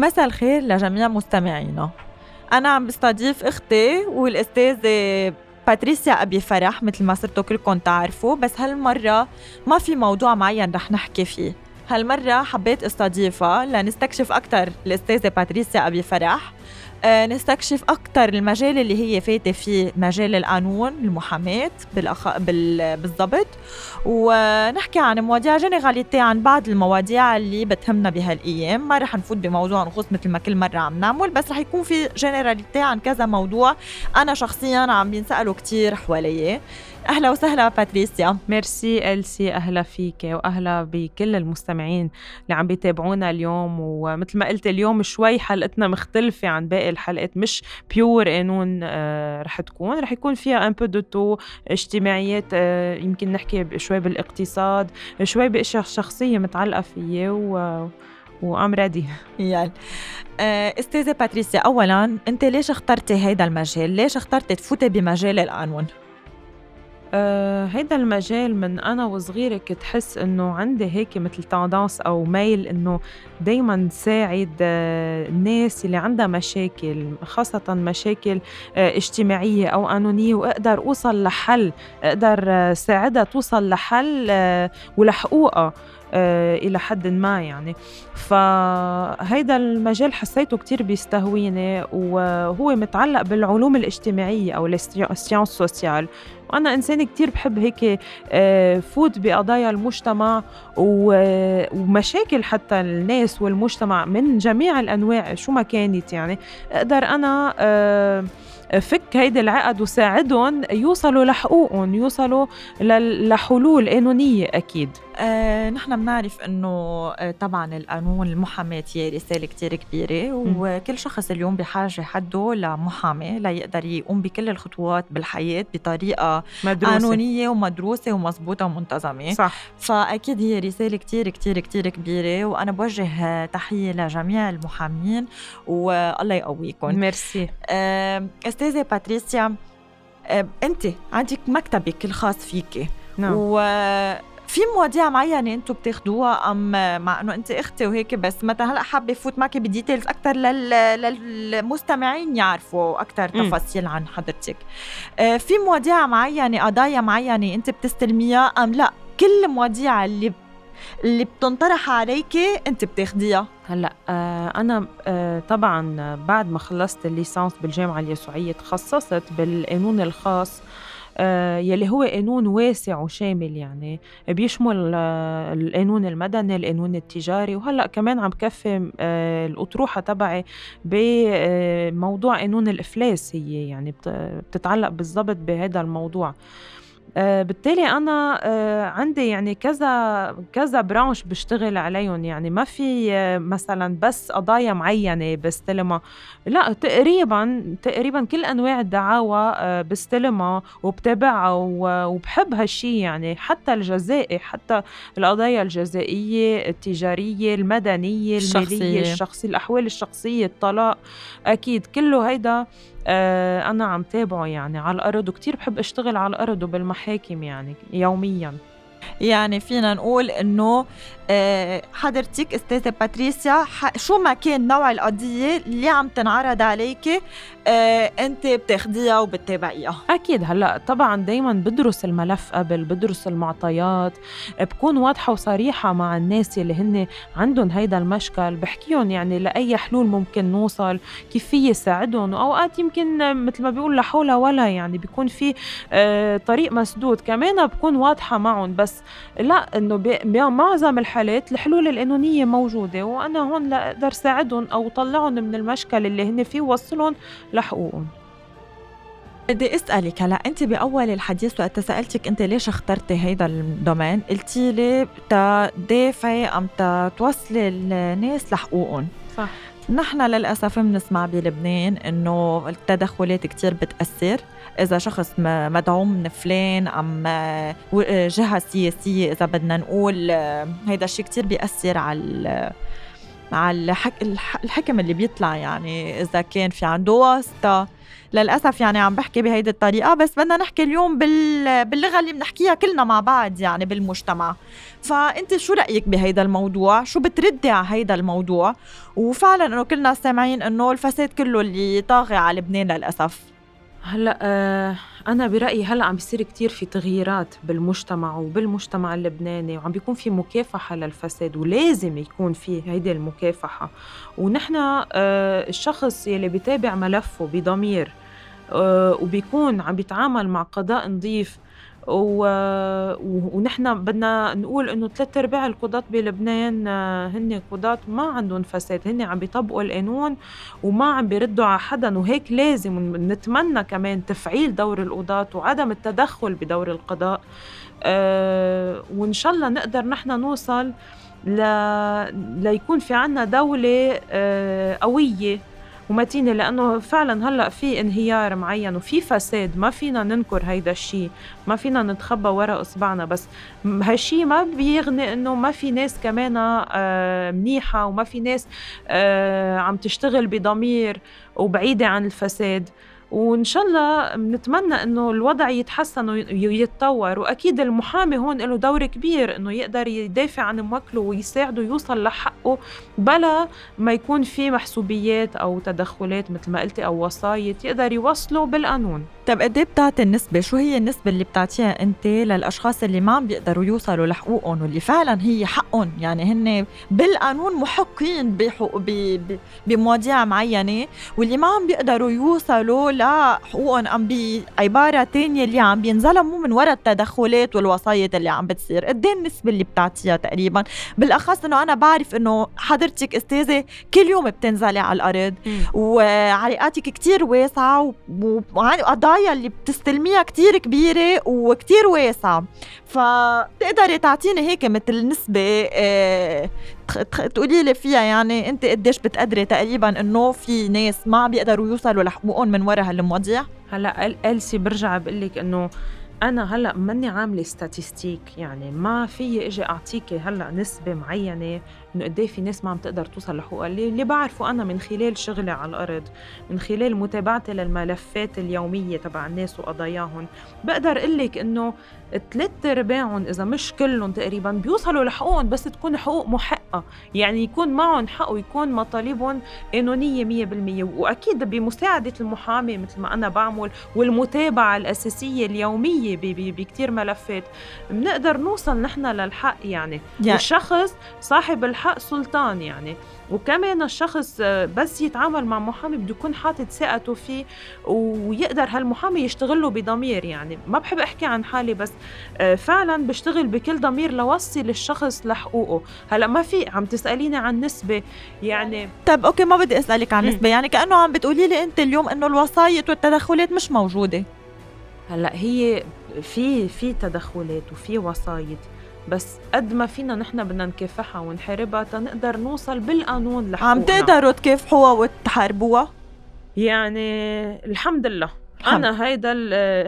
مساء الخير لجميع مستمعينا. أنا عم بستضيف أختي والأستاذة باتريسيا أبي فرح مثل ما صرتوا كلكم تعرفوا. بس هالمرة ما في موضوع معين رح نحكي فيه. هالمرة حبيت أستضيفها لنستكشف أكثر الأستاذة باتريسيا أبي فرح. نستكشف أكثر المجال اللي هي فاتة فيه مجال القانون المحاماة بالأخ... بال... بالضبط. ونحكي عن مواضيع généralités عن بعض المواضيع اللي بتهمنا بهالأيام. ما رح نفوت بموضوع نخص مثل ما كل مرة عم نعمل بس رح يكون في généralités عن كذا موضوع. أنا شخصيا عم بينسألوا كتير حوالي أهلا وسهلا باتريسيا. ميرسي إلسي أهلا فيك وأهلا بكل المستمعين اللي عم بيتابعونا اليوم. ومثل ما قلت اليوم شوي حلقتنا مختلفة عن باقي الحلقات مش pure قانون آه رح تكون. رح يكون فيها un peu de tout اجتماعيات آه يمكن نحكي شوي بالاقتصاد شوي بأشياء شخصية متعلقة فيي و و I'm ready يلا. آه، أستاذة باتريسيا اولا أنت ليش اخترتي هيدا المجال؟ ليش اخترتي تفوتي بمجال القانون؟ آه هيدا المجال من أنا وصغيرة كنت حس إنه عندي هيك مثل تندانس أو ميل إنه دايما ساعد آه الناس اللي عندها مشاكل خاصة مشاكل آه اجتماعية أو قانونية وأقدر أوصل لحل أقدر آه، ساعدها توصل لحل آه، ولحقوقها. آه، إلى حد ما يعني. فهيدا المجال حسيته كتير بيستهويني وهو متعلق بالعلوم الاجتماعية أو ال sciences sociales وأنا إنسان كتير بحب هيك آه، فوت بقضايا المجتمع ومشاكل حتى الناس والمجتمع من جميع الأنواع شو ما كانت يعني. أقدر أنا آه، فك هيدي العقد وساعدهم يوصلوا لحقوقهم يوصلوا لحلول قانونية أكيد. آه نحن بنعرف إنه آه طبعا القانون المحاماة هي رسالة كتير كبيرة وكل شخص اليوم بحاجة حده لمحامي ليقدر يقوم بكل الخطوات بالحياة بطريقة مدروسة. قانونية ومدروسة ومضبوطة ومنتظمة. صح. فأكيد هي رسالة كتير كتير كتير كبيرة وأنا بوجه تحية لجميع المحامين والله يقويكم ميرسي. آه أستاذة باتريسيا آه، أنت عندك مكتبك الخاص فيكي نعم. وفي مواضيع معينة أنتم بتاخدوها أم مع إنه انت أختي وهيك بس مثلا هلأ حابة فوت معك ب details أكثر للمستمعين يعرفوا أكثر تفاصيل عن حضرتك. آه، في مواضيع معينة قضايا معينة انت بتستلميها أم لأ؟ كل المواضيع اللي اللي بتنطرح عليكي انت بتاخديها. هلأ آه أنا آه طبعا بعد ما خلصت الليسانس بالجامعة اليسوعية تخصصت بالقانون الخاص يلي هو قانون واسع وشامل يعني. بيشمل آه القانون المدني القانون التجاري وهلأ كمان عم بكفي آه الأطروحة تبعي بموضوع قانون الإفلاس هي يعني بتتعلق بالضبط بهذا الموضوع. آه، بالتالي أنا آه، عندي يعني كذا كذا branches بشتغل عليهم. يعني ما في آه، مثلا بس قضايا معينة بستلمها. لا تقريبا تقريبا كل أنواع الدعاوى بستلمها وبتابعها وبحب هالشيء يعني حتى الجزائي حتى القضايا الجزائية التجارية المدنية المالية الشخصية. الأحوال الشخصية الطلاق. أكيد كله هيدا آه، أنا عم تابعه يعني على الأرض. وكتير بحب أشتغل على الأرض وبالمحاكم يعني يومياً. يعني فينا نقول إنه آه، حضرتك أستاذة باتريسيا شو ما كان نوع القضية اللي عم تنعرض عليك آه، انت بتاخديها وبتتابعيها. أكيد. هلا طبعا دائما بدرس الملف قبل بدرس المعطيات بكون واضحة وصريحة مع الناس اللي هن عندهم هيدا المشكل بحكيهم يعني لأي حلول ممكن نوصل كيف في يساعدهم. واوقات يمكن مثل ما بيقول لا حول ولا يعني بيكون في آه، طريق مسدود. كمان بكون واضحة معهم بس لا إنه بمعظم الحالات الحلول القانونية موجودة وأنا هون لاقدر ساعدهم أو طلعهم من المشكل اللي هن فيه ووصلهم لحقوقهم بدي أسألك هلا أنت بأول الحديث وقت سألتك أنت ليش اخترتي هيدا الدومين قلتي لي تدافعي أم توصلي الناس لحقوقهم صح. نحن للأسف بنسمع بلبنان إنه التدخلات كتير بتأثر. إذا شخص مدعوم من فلان أم جهة سياسية إذا بدنا نقول هيدا الشيء كتير بيأثر على مع الحك... الحكم اللي بيطلع يعني إذا كان في عنده واسطة. للأسف يعني عم بحكي بهيدي الطريقة بس بدنا نحكي اليوم بال... باللغة اللي بنحكيها كلنا مع بعض يعني بالمجتمع. فأنت شو رأيك بهيدا الموضوع؟ شو بتردي على هيدا الموضوع؟ وفعلا إنه كلنا سامعين إنه الفساد كله اللي طاغي على لبنان للأسف. هلا آه أنا برأيي هلا عم بيصير كتير في تغييرات بالمجتمع وبالمجتمع اللبناني وعم بيكون في مكافحة للفساد ولازم يكون في هيدي المكافحة. ونحن آه الشخص يلي بيتابع ملفه بضمير آه وبيكون عم بيتعامل مع قضاء نظيف و... ونحن بدنا نقول إنه ثلاث أرباع القضاة بلبنان آه، هن قضاة ما عندهم فساد هن عم بيطبقوا القانون وما عم بيردوا على حدا وهيك لازم نتمنى كمان تفعيل دور القضاة وعدم التدخل بدور القضاء. أه وإن شاء الله نقدر نحن نوصل ل... ليكون في عنا دولة أه قوية. ومتينة لأنه فعلا هلأ في انهيار معين وفي فساد. ما فينا ننكر هيدا الشيء ما فينا نتخبى وراء إصبعنا. بس هالشيء ما بيغني إنه ما في ناس كمان آه، منيحة وما في ناس آه، عم تشتغل بضمير وبعيدة عن الفساد. وإن شاء الله بنتمنى إنه الوضع يتحسن ويتطور. وأكيد المحامي هون له دور كبير إنه يقدر يدافع عن موكله ويساعده يوصل لحقه بلا ما يكون في محسوبيات أو تدخلات مثل ما قلتي أو وصاية يقدر يوصله بالقانون. طيب قد إيه بتعطي النسبة؟ شو هي النسبة اللي بتعطيها أنت للأشخاص اللي ما عم بيقدروا يوصلوا لحقوقهم واللي فعلا هي حقهم يعني هن بالقانون محقين بحقوق بمواضيع معينة واللي ما عم بيقدروا يوصلوا لحقوقهم عم بعبارة تانية اللي عم بينظلموا من وراء التدخلات والوصاية اللي عم بتصير، قد إيه النسبة اللي بتعطيها تقريبا؟ بالأخص إنه أنا بعرف إنه حضرتك أستاذة كل يوم بتنزلي على الأرض وعلاقاتك كتير واسعة وقضايا القضايا اللي بتستلميها كتير كبيرة وكتير واسعة. فتقدري تعطيني هيك مثل نسبة آه تقولي لي فيها يعني انت قديش بتقدري تقريبا انه في ناس ما بيقدروا يوصلوا لحقوقهم من وراء هالمواضيع؟ هلا إلسي برجع بقول لك انه أنا هلا ماني عاملة ستاتستيك يعني ما في إجي أعطيكي هلا نسبة معينة إنه قد إيه في ناس ما عم تقدر توصل لحقوقها. اللي, اللي بعرفه أنا من خلال شغلي على الأرض من خلال متابعتي للملفات اليومية تبع الناس وقضاياهم بقدر أقول لك إنه ثلاث أرباعهم إذا مش كلهم تقريبا بيوصلوا لحقوقهم بس تكون حقوق محقه يعني يكون معهم حق ويكون مطالبهم قانونيه 100% وأكيد بمساعدة المحامي مثل ما أنا بعمل والمتابعة الأساسية اليومية بكثير ملفات بنقدر نوصل نحن للحق يعني, يعني الشخص صاحب الحق سلطان يعني. وكمان الشخص آه، بس يتعامل مع محامي بده يكون حاطط ثقته فيه ويقدر هالمحامي يشتغل له بضمير يعني. ما بحب أحكي عن حالي بس آه، فعلا بشتغل بكل ضمير لوصل الشخص لحقوقه. هلأ ما في عم تسأليني عن نسبة يعني. طيب أوكي ما بدي أسألك عن نسبة. يعني كأنه عم بتقولي لي أنت اليوم إنه الوصاية والتدخلات مش موجودة. هلأ هي في في تدخلات وفي وصايد بس قد ما فينا نحن بدنا نكافحها ونحاربها تنقدر نوصل بالقانون لحقوقنا. عم تقدروا تكافحوها وتحاربوها؟ يعني الحمد لله. الحمد. أنا هيدا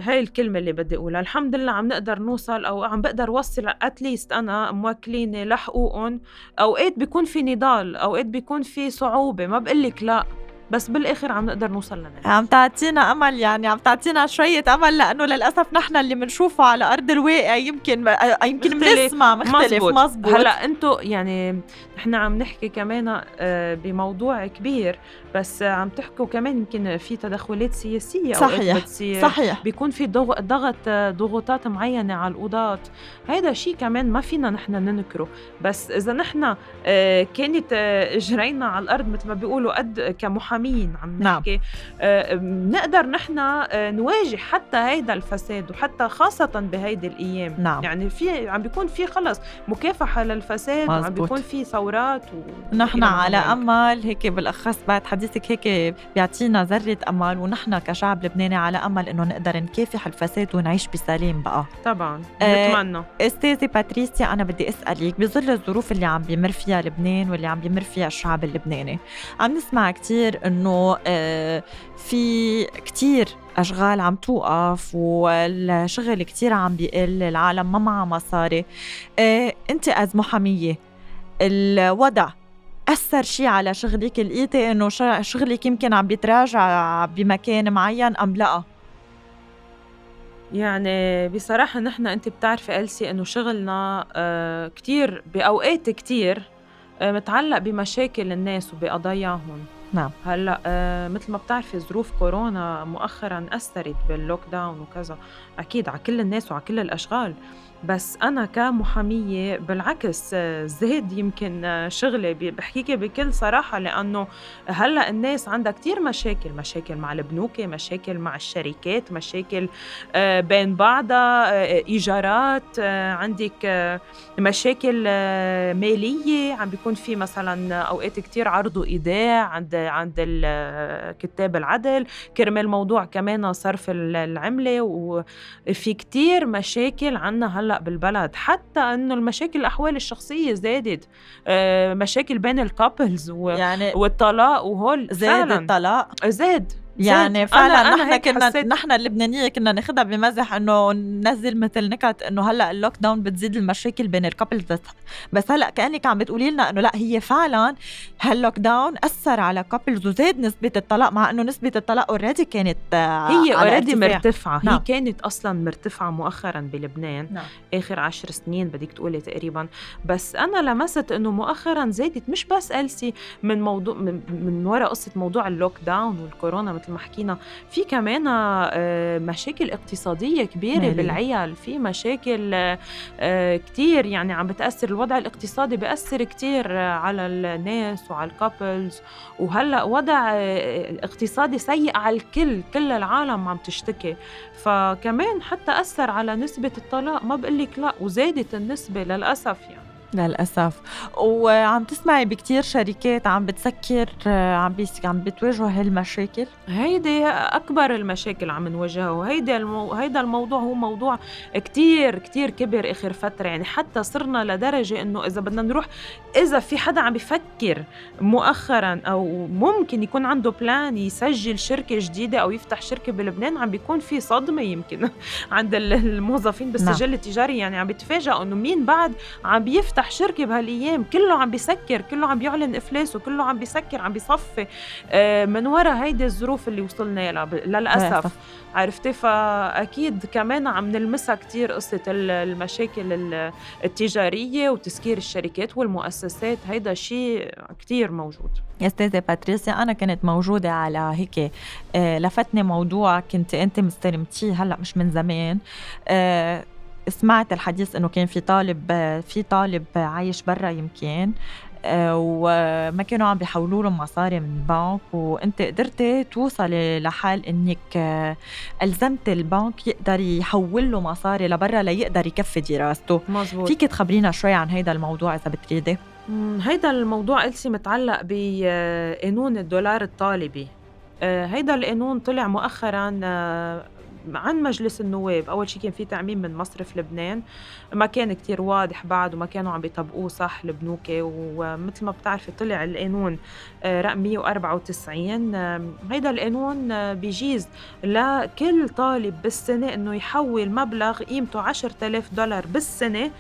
هاي الكلمة اللي بدي أقولها. الحمد لله عم نقدر نوصل أو عم بقدر أوصل اتليست أنا موكليني لحقوقهم. أوقات بيكون في نضال أوقات بيكون في صعوبة ما بقول لك لا. بس بالآخر عم نقدر نوصل لنتيجه عم تعطينا أمل يعني عم تعطينا شوية أمل لأنه للأسف نحن اللي بنشوفه على أرض الواقع يمكن يمكن بنسمع مختلف مزبوط. هلأ أنتم يعني نحن عم نحكي كمان آه، بموضوع كبير بس عم تحكوا كمان يمكن في تدخلات سياسية صحيح بتصير صحيح بيكون في ضغط ضغوطات معينة على القضاة هذا شيء كمان ما فينا نحن ننكره بس إذا نحن آه، كانت آه، إجرينا على الأرض مثل ما بيقولوا قد كمحامين عم نعم. نحكي نعم. نقدر نحن نواجه حتى هيدا الفساد وحتى خاصة بهيدي الأيام نعم. يعني في عم بيكون في خلص مكافحة للفساد مزبوط. وعم بيكون في ثورات و... نحن على أمل هيك بالأخص بعد حديثك هيك بيعطينا ذرة أمل ونحن كشعب لبناني على أمل إنه نقدر نكافح الفساد ونعيش بسلام بقى. طبعا بنتمنى آه أستاذة باتريسيا أنا بدي أسألك بظل الظروف اللي عم بيمر فيها لبنان واللي عم بيمر فيها الشعب اللبناني عم نسمع كثير إنه آه في كثير أشغال عم توقف والشغل كتير عم بيقل العالم ما معها مصاري. إيه أنت أز محامية الوضع. أثر شي على شغلك لقيتي إنه شغلك يمكن عم بيتراجع بمكان معين أم لأ؟ يعني بصراحة نحن أنت بتعرفي ألسي إنه شغلنا آه كتير بأوقات كتير آه متعلق بمشاكل الناس وبقضاياهم. نعم. هلأ آه مثل ما بتعرفي ظروف كورونا مؤخرا أثرت باللوك داون وكذا. أكيد على كل الناس وعلى كل الأشغال. بس أنا كمحامية بالعكس زاد يمكن شغلي بحكيكي بكل صراحة لأنه هلأ الناس عندها كتير مشاكل مشاكل مع البنوك مشاكل مع الشركات مشاكل آه، بين بعضها آه، إيجارات آه، عندك مشاكل مالية عم بيكون في مثلا أوقات كتير عرض وإيداع عند عند كتاب العدل كرمال موضوع كمان صرف العملة وفي كتير مشاكل عنا هلأ هلا بالبلد حتى إنه المشاكل الأحوال الشخصية زادت آه، مشاكل بين ال couples و... يعني والطلاق وهول زاد الطلاق؟ زاد. يعني فعلا نحن كنا حسيت... نحن اللبنانية كنا ناخذها بمزح إنه ننزل مثل نكت إنه هلأ ال lockdown بتزيد المشاكل بين ال couples بس بس هلأ كأنك عم بتقولي لنا إنه لأ هي فعلا هال lockdown أثر على couples وزاد نسبة الطلاق مع إنه نسبة الطلاق already كانت آه، هي already مرتفعة. نعم. هي كانت أصلا مرتفعة مؤخرا بلبنان. نعم. آخر عشر سنين بدك تقولي تقريبا. بس أنا لمست إنه مؤخرا زادت مش بس Elsy من موضوع من, من وراء قصة موضوع ال lockdown والكورونا مثل ما حكينا في كمان آه، مشاكل اقتصادية كبيرة مالي. بالعيال في مشاكل آه، كتير يعني عم بتأثر الوضع الاقتصادي بيأثر كتير على الناس وعلى ال couples وهلأ وضع آه، اقتصادي سيء على الكل كل العالم عم تشتكي فكمان حتى أثر على نسبة الطلاق ما بقول لا وزادت النسبة للأسف يعني للأسف. وعم تسمعي بكتير شركات عم بتسكر عم بيس عم بتواجهوا هالمشاكل؟ هيدي أكبر المشاكل عم نواجهها وهيدا المو... هيدا الموضوع هو موضوع كتير كتير كبر آخر فترة. يعني حتى صرنا لدرجة إنه إذا بدنا نروح إذا في حدا عم بفكر مؤخرا أو ممكن يكون عنده بلان يسجل شركة جديدة أو يفتح شركة بلبنان عم بيكون في صدمة يمكن عند الموظفين بالسجل نعم. التجاري. يعني عم بيتفاجئوا إنه مين بعد عم بيفتح يفتح شركة بهالأيام كله عم بيسكر كله عم بيعلن افلاسه كله عم بيسكر عم بيصفي آه، من وراء هيدي الظروف اللي وصلنا لها للأسف. عرفتي؟ فأكيد كمان عم نلمسها كثير قصة المشاكل التجارية وتسكير الشركات والمؤسسات هيدا شيء كثير موجود. أستاذة باتريسيا أنا كنت موجودة على هيك آه، لفتني موضوع كنت أنت مستلمتيه هلأ مش من زمان آه، سمعت الحديث إنه كان في طالب في طالب عايش برا يمكن آه، وما كانوا عم بيحولوا له مصاري من البنك وأنت قدرتي توصلي لحال إنك آه، ألزمت البنك يقدر يحول له مصاري لبرا ليقدر يكفي دراسته. مزبوط. فيك تخبرينا شوي عن هيدا الموضوع إذا بتريدي؟ هيدا الموضوع إلسي متعلق بقانون الدولار الطالبي. آه، هيدا القانون طلع مؤخرا عن مجلس النواب. أول شيء كان في تعميم من مصرف لبنان. ما كان كتير واضح بعد وما كانوا عم بيطبقوه صح البنوك ومثل ما بتعرفي طلع القانون آه، رقم 194 هيدا القانون آه، بيجيز لكل طالب بالسنة إنه يحول مبلغ قيمته 10000 دولار بالسنة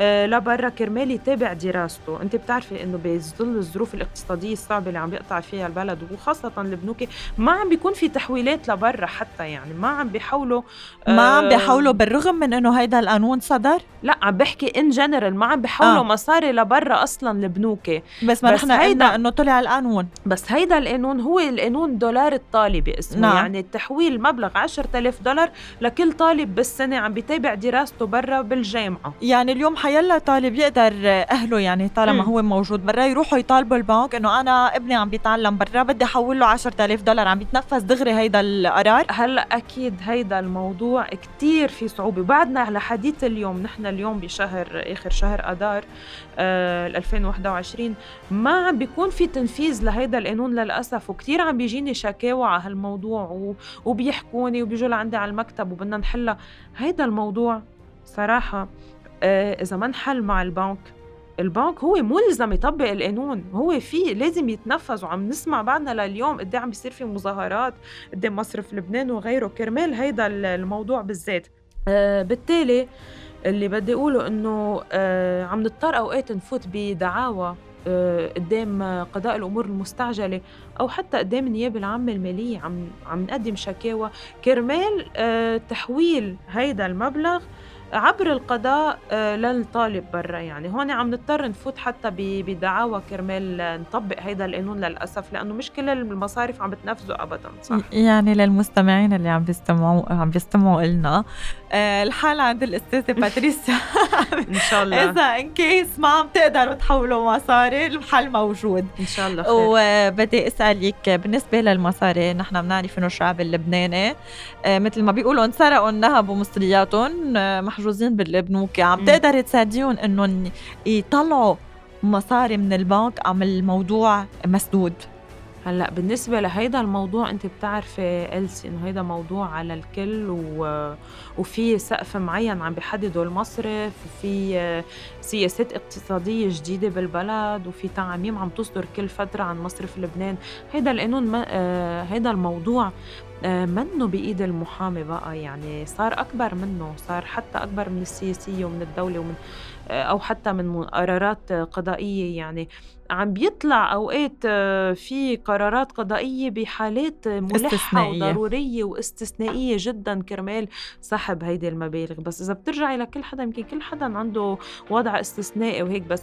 لبرا كرمال يتابع دراسته. انت بتعرفي انه بظل الظروف الاقتصادية الصعبة اللي عم يقطع فيها البلد وخاصة البنوك ما عم بيكون في تحويلات لبرا حتى يعني. ما عم بيحولوا ما عم بيحولوا بالرغم من إنه هيدا القانون صدر؟ لا عم بحكي ان جنرال ما عم بحولوا آه. مصاري لبرا أصلا البنوك بس ما نحن هيدا إنه طلع القانون. بس هيدا القانون هو القانون دولار الطالبي اسمه. نعم. يعني تحويل مبلغ 10000 دولار لكل طالب بالسنة عم بيتابع دراسته برا بالجامعة. يعني اليوم حيلا طالب يقدر أهله يعني طالما م. هو موجود برا يروحوا يطالبوا البنك إنه أنا ابني عم بيتعلم برا بدي احول له 10000 دولار عم بيتنفذ دغري هيدا القرار. هلأ أكيد هيدا الموضوع كتير في صعوبة. بعدنا لحديث اليوم نحن اليوم بشهر آخر شهر اذار آه 2021 ما عم بيكون في تنفيذ لهيدا القانون للأسف. وكثير عم بيجيني شكاوى على هالموضوع وبيحكوني وبيجوا لعندي على المكتب وبدنا نحلها. هيدا الموضوع صراحة إذا ما انحل مع البنك البنك هو ملزم يطبق القانون. هو في لازم يتنفذ وعم نسمع بعدنا لليوم قد إيه عم بيصير في مظاهرات قدام مصرف لبنان وغيره. كرمال هيدا الموضوع بالذات. آه بالتالي اللي بدي أقوله إنه آه عم نضطر أوقات نفوت بدعاوى آه، قدام قضاء الأمور المستعجلة أو حتى قدام النيابة العامة المالية. عم عم نقدم شكاوى. كرمال آه، تحويل هيدا المبلغ عبر القضاء آه، للطالب برا يعني. هون عم نضطر نفوت حتى بدعاوى كرمال نطبق هيدا القانون للأسف لأنه مش كل المصارف عم بتنفذه ابدا صح؟ يعني للمستمعين اللي عم بيستمعوا عم بيستمعوا لنا آه، الحال عند الأستاذة باتريسيا إن شاء الله. إذا ان كيس ما عم تقدروا تحولوا مصاري الحل موجود. إن شاء الله خير. وبدي أسألك بالنسبة للمصاري نحن بنعرف إنه الشعب اللبناني آه، مثل ما بيقولوا انسرقوا نهبوا مصرياتهم محجوزين بالبنوك عم تقدري تساعديهم إنهم يطلعوا مصاري من البنك عم الموضوع مسدود. هلأ بالنسبة لهيدا الموضوع أنت بتعرفي إلسي إنه هيدا موضوع على الكل و... وفي سقف معين عم بيحددوا المصرف وفي سياسات اقتصادية جديدة بالبلد وفي تعاميم عم تصدر كل فترة عن مصرف لبنان. هيدا القانون ما... آه، هيدا الموضوع آه، منه بإيد المحامي بقى. يعني صار أكبر منه صار حتى أكبر من السياسية ومن الدولة ومن آه، أو حتى من قرارات قضائية. يعني عم بيطلع أوقات آه، في قرارات قضائية بحالات ملحة وضرورية واستثنائية جدا كرمال سحب هيدي المبالغ. بس إذا بترجعي لكل حدا يمكن كل حدا عنده وضع استثنائي وهيك بس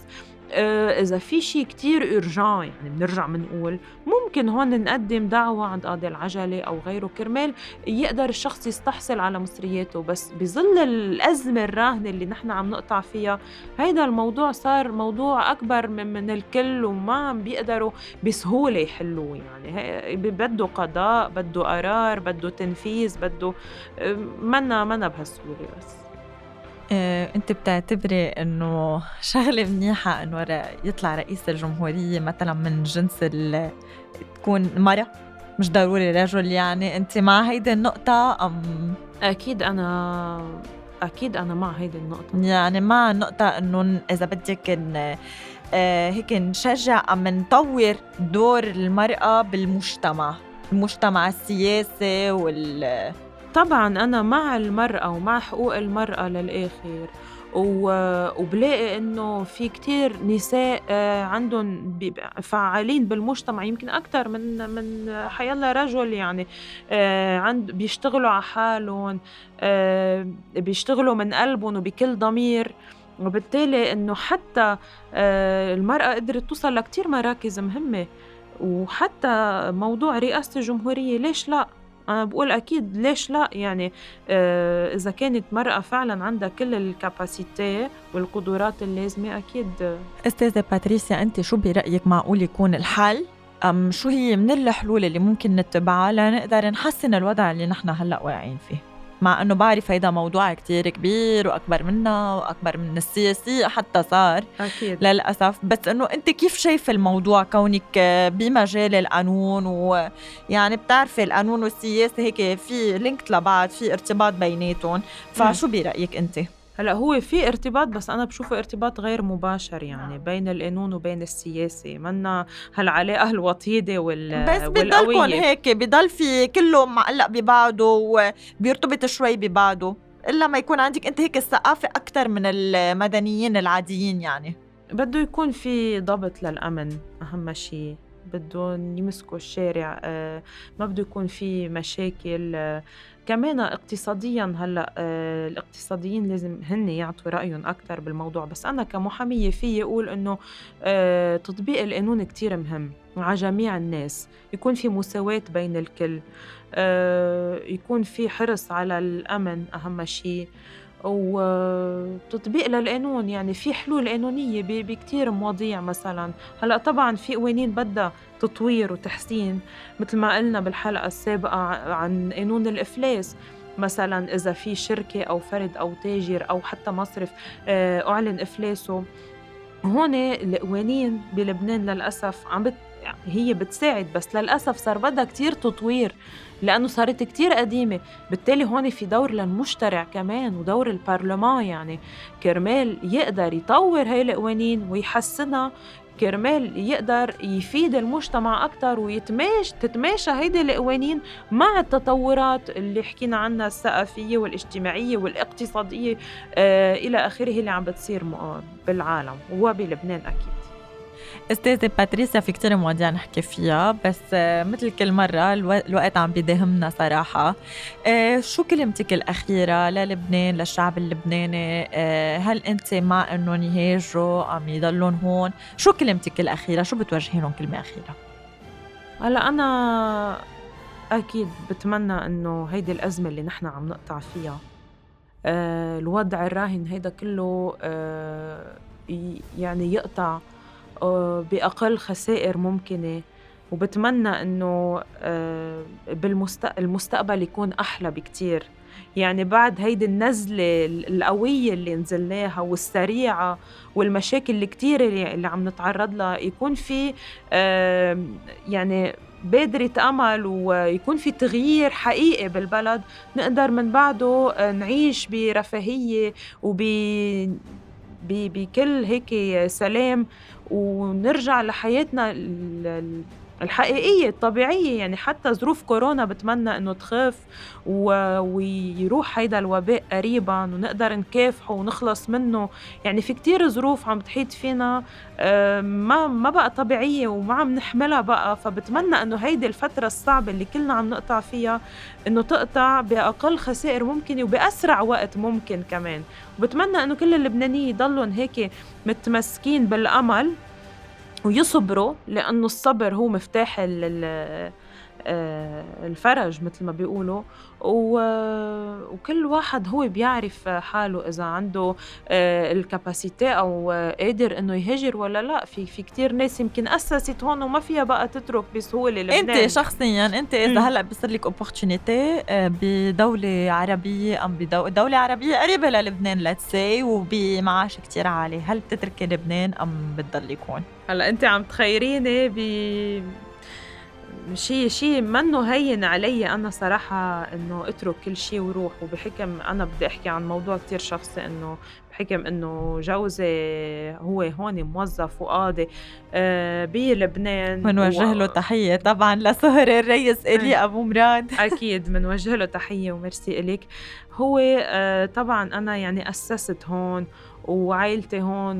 آه، إذا في شيء كتير إرجان يعني بنرجع بنقول ممكن هون نقدم دعوة عند قاضي العجلة أو غيره كرمال يقدر الشخص يستحصل على مصرياته بس بظل الأزمة الراهنة اللي نحن عم نقطع فيها هيدا الموضوع صار موضوع أكبر من, من الكل وما عم بيقدروا بسهولة يحلوه يعني بده قضاء بده قرار بده تنفيذ بده آه، منا منا بهالسهولة بس. انت بتعتبري انه شغلة منيحة انه يطلع رئيس الجمهورية مثلا من جنس تكون مرة؟ مش ضروري رجل يعني انت مع هيدي النقطة أم؟ أكيد أنا أكيد أنا مع هيدي النقطة. يعني مع النقطه إنه إذا بدك إن آه هيك نشجع أم نطور دور المرأة بالمجتمع المجتمع السياسي وال طبعا أنا مع المرأة ومع حقوق المرأة للآخر وبلاقي إنه في كتير نساء آه، عندهم فعالين بالمجتمع يمكن أكثر من من حيلا رجل يعني آه، عند بيشتغلوا على حالهم آه، بيشتغلوا من قلبهم وبكل ضمير وبالتالي إنه حتى المرأة قدرت توصل لكتير مراكز مهمة وحتى موضوع رئاسة الجمهورية ليش لا؟ أنا بقول أكيد ليش لا؟ يعني آه إذا كانت مرأة فعلا عندها كل الكاباسيتي والقدرات اللازمة أكيد أستاذة باتريسيا أنت شو برأيك معقول يكون الحل؟ أم شو هي من الحلول اللي ممكن نتبعها لنقدر نحسن الوضع اللي نحن هلأ واقعين فيه؟ مع إنه بعرف هيدا موضوع كتير كبير وأكبر منا وأكبر من السياسي حتى صار أكيد. للأسف. بس إنه أنت كيف شايفه الموضوع كونك بمجال القانون ويعني بتعرفي القانون والسياسة هيك في لينك لبعض في ارتباط بيناتهم. فشو برأيك أنت؟ هلأ هو في ارتباط بس أنا بشوفه ارتباط غير مباشر يعني بين القانون وبين السياسة. منا هالعلاقه الوطيده وال بس بضلكم هيك بضل في كله معلق ببعضه وبيرتبط شوي ببعضه. إلا ما يكون عندك أنت هيك الثقافة أكثر من المدنيين العاديين يعني. بده يكون في ضبط للأمن أهم شيء بدهم يمسكوا الشارع آه، ما بده يكون في مشاكل آه، كمان اقتصاديا هلأ آه، الاقتصاديين لازم هن يعطوا رأيهم أكثر بالموضوع. بس أنا كمحامية في أقول إنه تطبيق القانون كتير مهم على جميع الناس. يكون في مساواة بين الكل يكون في حرص على الأمن أهم شيء وتطبيق للقانون يعني في حلول قانونية بكتير مواضيع مثلا. هلأ طبعا في قوانين بدها تطوير وتحسين مثل ما قلنا بالحلقة السابقة عن قانون الإفلاس. مثلا إذا في شركة أو فرد أو تاجر أو حتى مصرف آه، أعلن إفلاسه. هون القوانين بلبنان للأسف عم بت هي بتساعد بس للأسف صار بدها كتير تطوير لأنه صارت كتير قديمة. بالتالي هون في دور للمشترع كمان ودور البرلمان يعني كرمال يقدر يطور هاي القوانين ويحسنها كرمال يقدر يفيد المجتمع أكثر ويتماش تتماشى هيدي القوانين مع التطورات اللي حكينا عنها الثقافية والاجتماعية والاقتصادية آه إلى آخره اللي عم بتصير بالعالم وبلبنان أكيد. استاذة باتريسيا في كتير مواضيع نحكي فيها بس آه، مثل كل مرة الوقت عم بيداهمنا صراحة. آه، شو كلمتك الأخيرة للبنان للشعب اللبناني؟ آه، هل أنت مع أنهم يهاجروا أم يضلون هون؟ شو كلمتك الأخيرة؟ شو بتوجهي لهم كلمة أخيرة؟ هلا أنا أكيد بتمنى إنه هيدي الأزمة اللي نحن عم نقطع فيها الوضع الراهن هيدا كله يعني يقطع بأقل خسائر ممكنة وبتمنى إنه آه، بالمستقبل يكون أحلى بكتير. يعني بعد هيدي النزلة القوية اللي نزلناها والسريعة والمشاكل الكتيرة اللي عم نتعرض لها يكون في يعني بادرة أمل ويكون في تغيير حقيقي بالبلد. نقدر من بعده آه، نعيش برفاهية وب بكل هيك سلام ونرجع لحياتنا الحقيقية الطبيعية. يعني حتى ظروف كورونا بتمنى إنه تخف ويروح هيدا الوباء قريبا ونقدر نكافحه ونخلص منه. يعني في كتير ظروف عم تحيط فينا. ما ما بقى طبيعية وما عم نحملها بقى. فبتمنى إنه هيدي الفترة الصعبة اللي كلنا عم نقطع فيها إنه تقطع بأقل خسائر ممكنة وبأسرع وقت ممكن كمان. وبتمنى إنه كل اللبنانيين يضلوا هيك متمسكين بالأمل. ويصبروا لأنه الصبر هو مفتاح الفرج مثل ما بيقولوا. وكل واحد هو بيعرف حاله إذا عنده آه، ال capacity أو قادر إنه يهاجر ولا لا. في في كثير ناس يمكن أسست هون وما فيها بقى تترك بسهولة لبنان. أنت شخصيا أنت إذا هلأ بصير لك opportunity آه، بدولة عربية أم بدولة عربية قريبة للبنان let's say وبمعاش كثير عالي. هل بتتركي لبنان أم بتضلي هون هلأ أنت عم تخيريني ب شيء شيء منه هين علي. أنا صراحة إنه أترك كل شيء وروح وبحكم أنا بدي أحكي عن موضوع كتير شخصي إنه بحكم إنه جوزي هو هون موظف وقاضي آه بلبنان بنوجه و... له تحية طبعا لسهر الرئيس إلي أبو مراد. أكيد بنوجه له تحية وميرسي الك هو آه طبعا أنا يعني أسست هون وعائلتي هون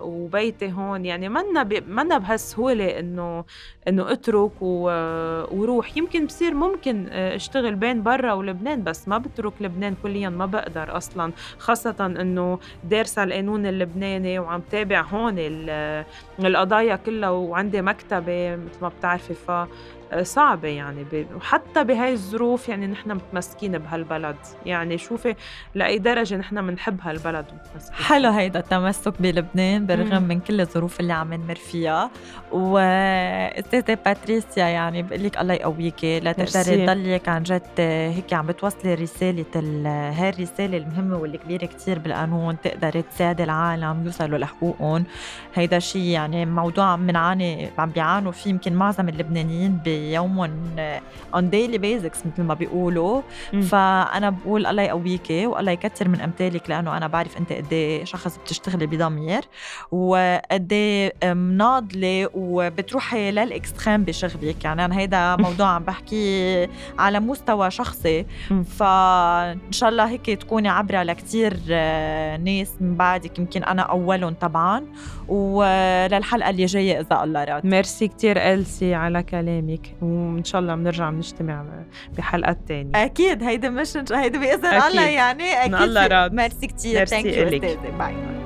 وبيتي هون يعني منا. منا بهالسهولة إنه إنه أترك. وروح يمكن بصير ممكن أشتغل بين برا ولبنان بس ما بترك لبنان كليا ما بقدر أصلا خاصة إنه دارسه القانون اللبناني وعم تابع هون القضايا كلها وعندي مكتبة مثل ما بتعرفي ف صعبة يعني وحتى بهاي الظروف يعني نحن متمسكين بهالبلد. يعني شوفي لأي درجة نحن بنحب هالبلد متمسكين حلو هيدا التمسك بلبنان بالرغم من كل الظروف اللي عم نمر فيها. واستاذة باتريسيا يعني بقول لك الله يقويكي لتقدري تضليك عن جد هيك عم بتوصلي رسالة هاي الرسالة المهمة والكبيرة كتير بالقانون تقدري تساعدي العالم يوصلوا لحقوقهم. هيدا شيء يعني موضوع عم بنعاني عم بيعانوا فيه يمكن معظم اللبنانيين يومهم on daily basis مثل ما بيقولوا. م. فأنا بقول الله يقويكي والله يكثر من أمثالك لأنه أنا بعرف أنت قد إيه شخص بتشتغلي بضمير وقد إيه مناضله وبتروحي لل extreme بشغلك. يعني أنا هيدا موضوع عم بحكي على مستوى شخصي. فان شاء الله هيك تكوني عبرة لكثير آه، ناس من بعدك يمكن أنا أولهم طبعا. وللحلقه اللي جاية إذا الله راد. ميرسي كثير إلسي على كلامك. وإن شاء الله بنرجع بنجتمع بحلقات تانية. أكيد هيدي مش هيدي باذن الله يعني أكيد الله راد. ميرسي كثير thank you bye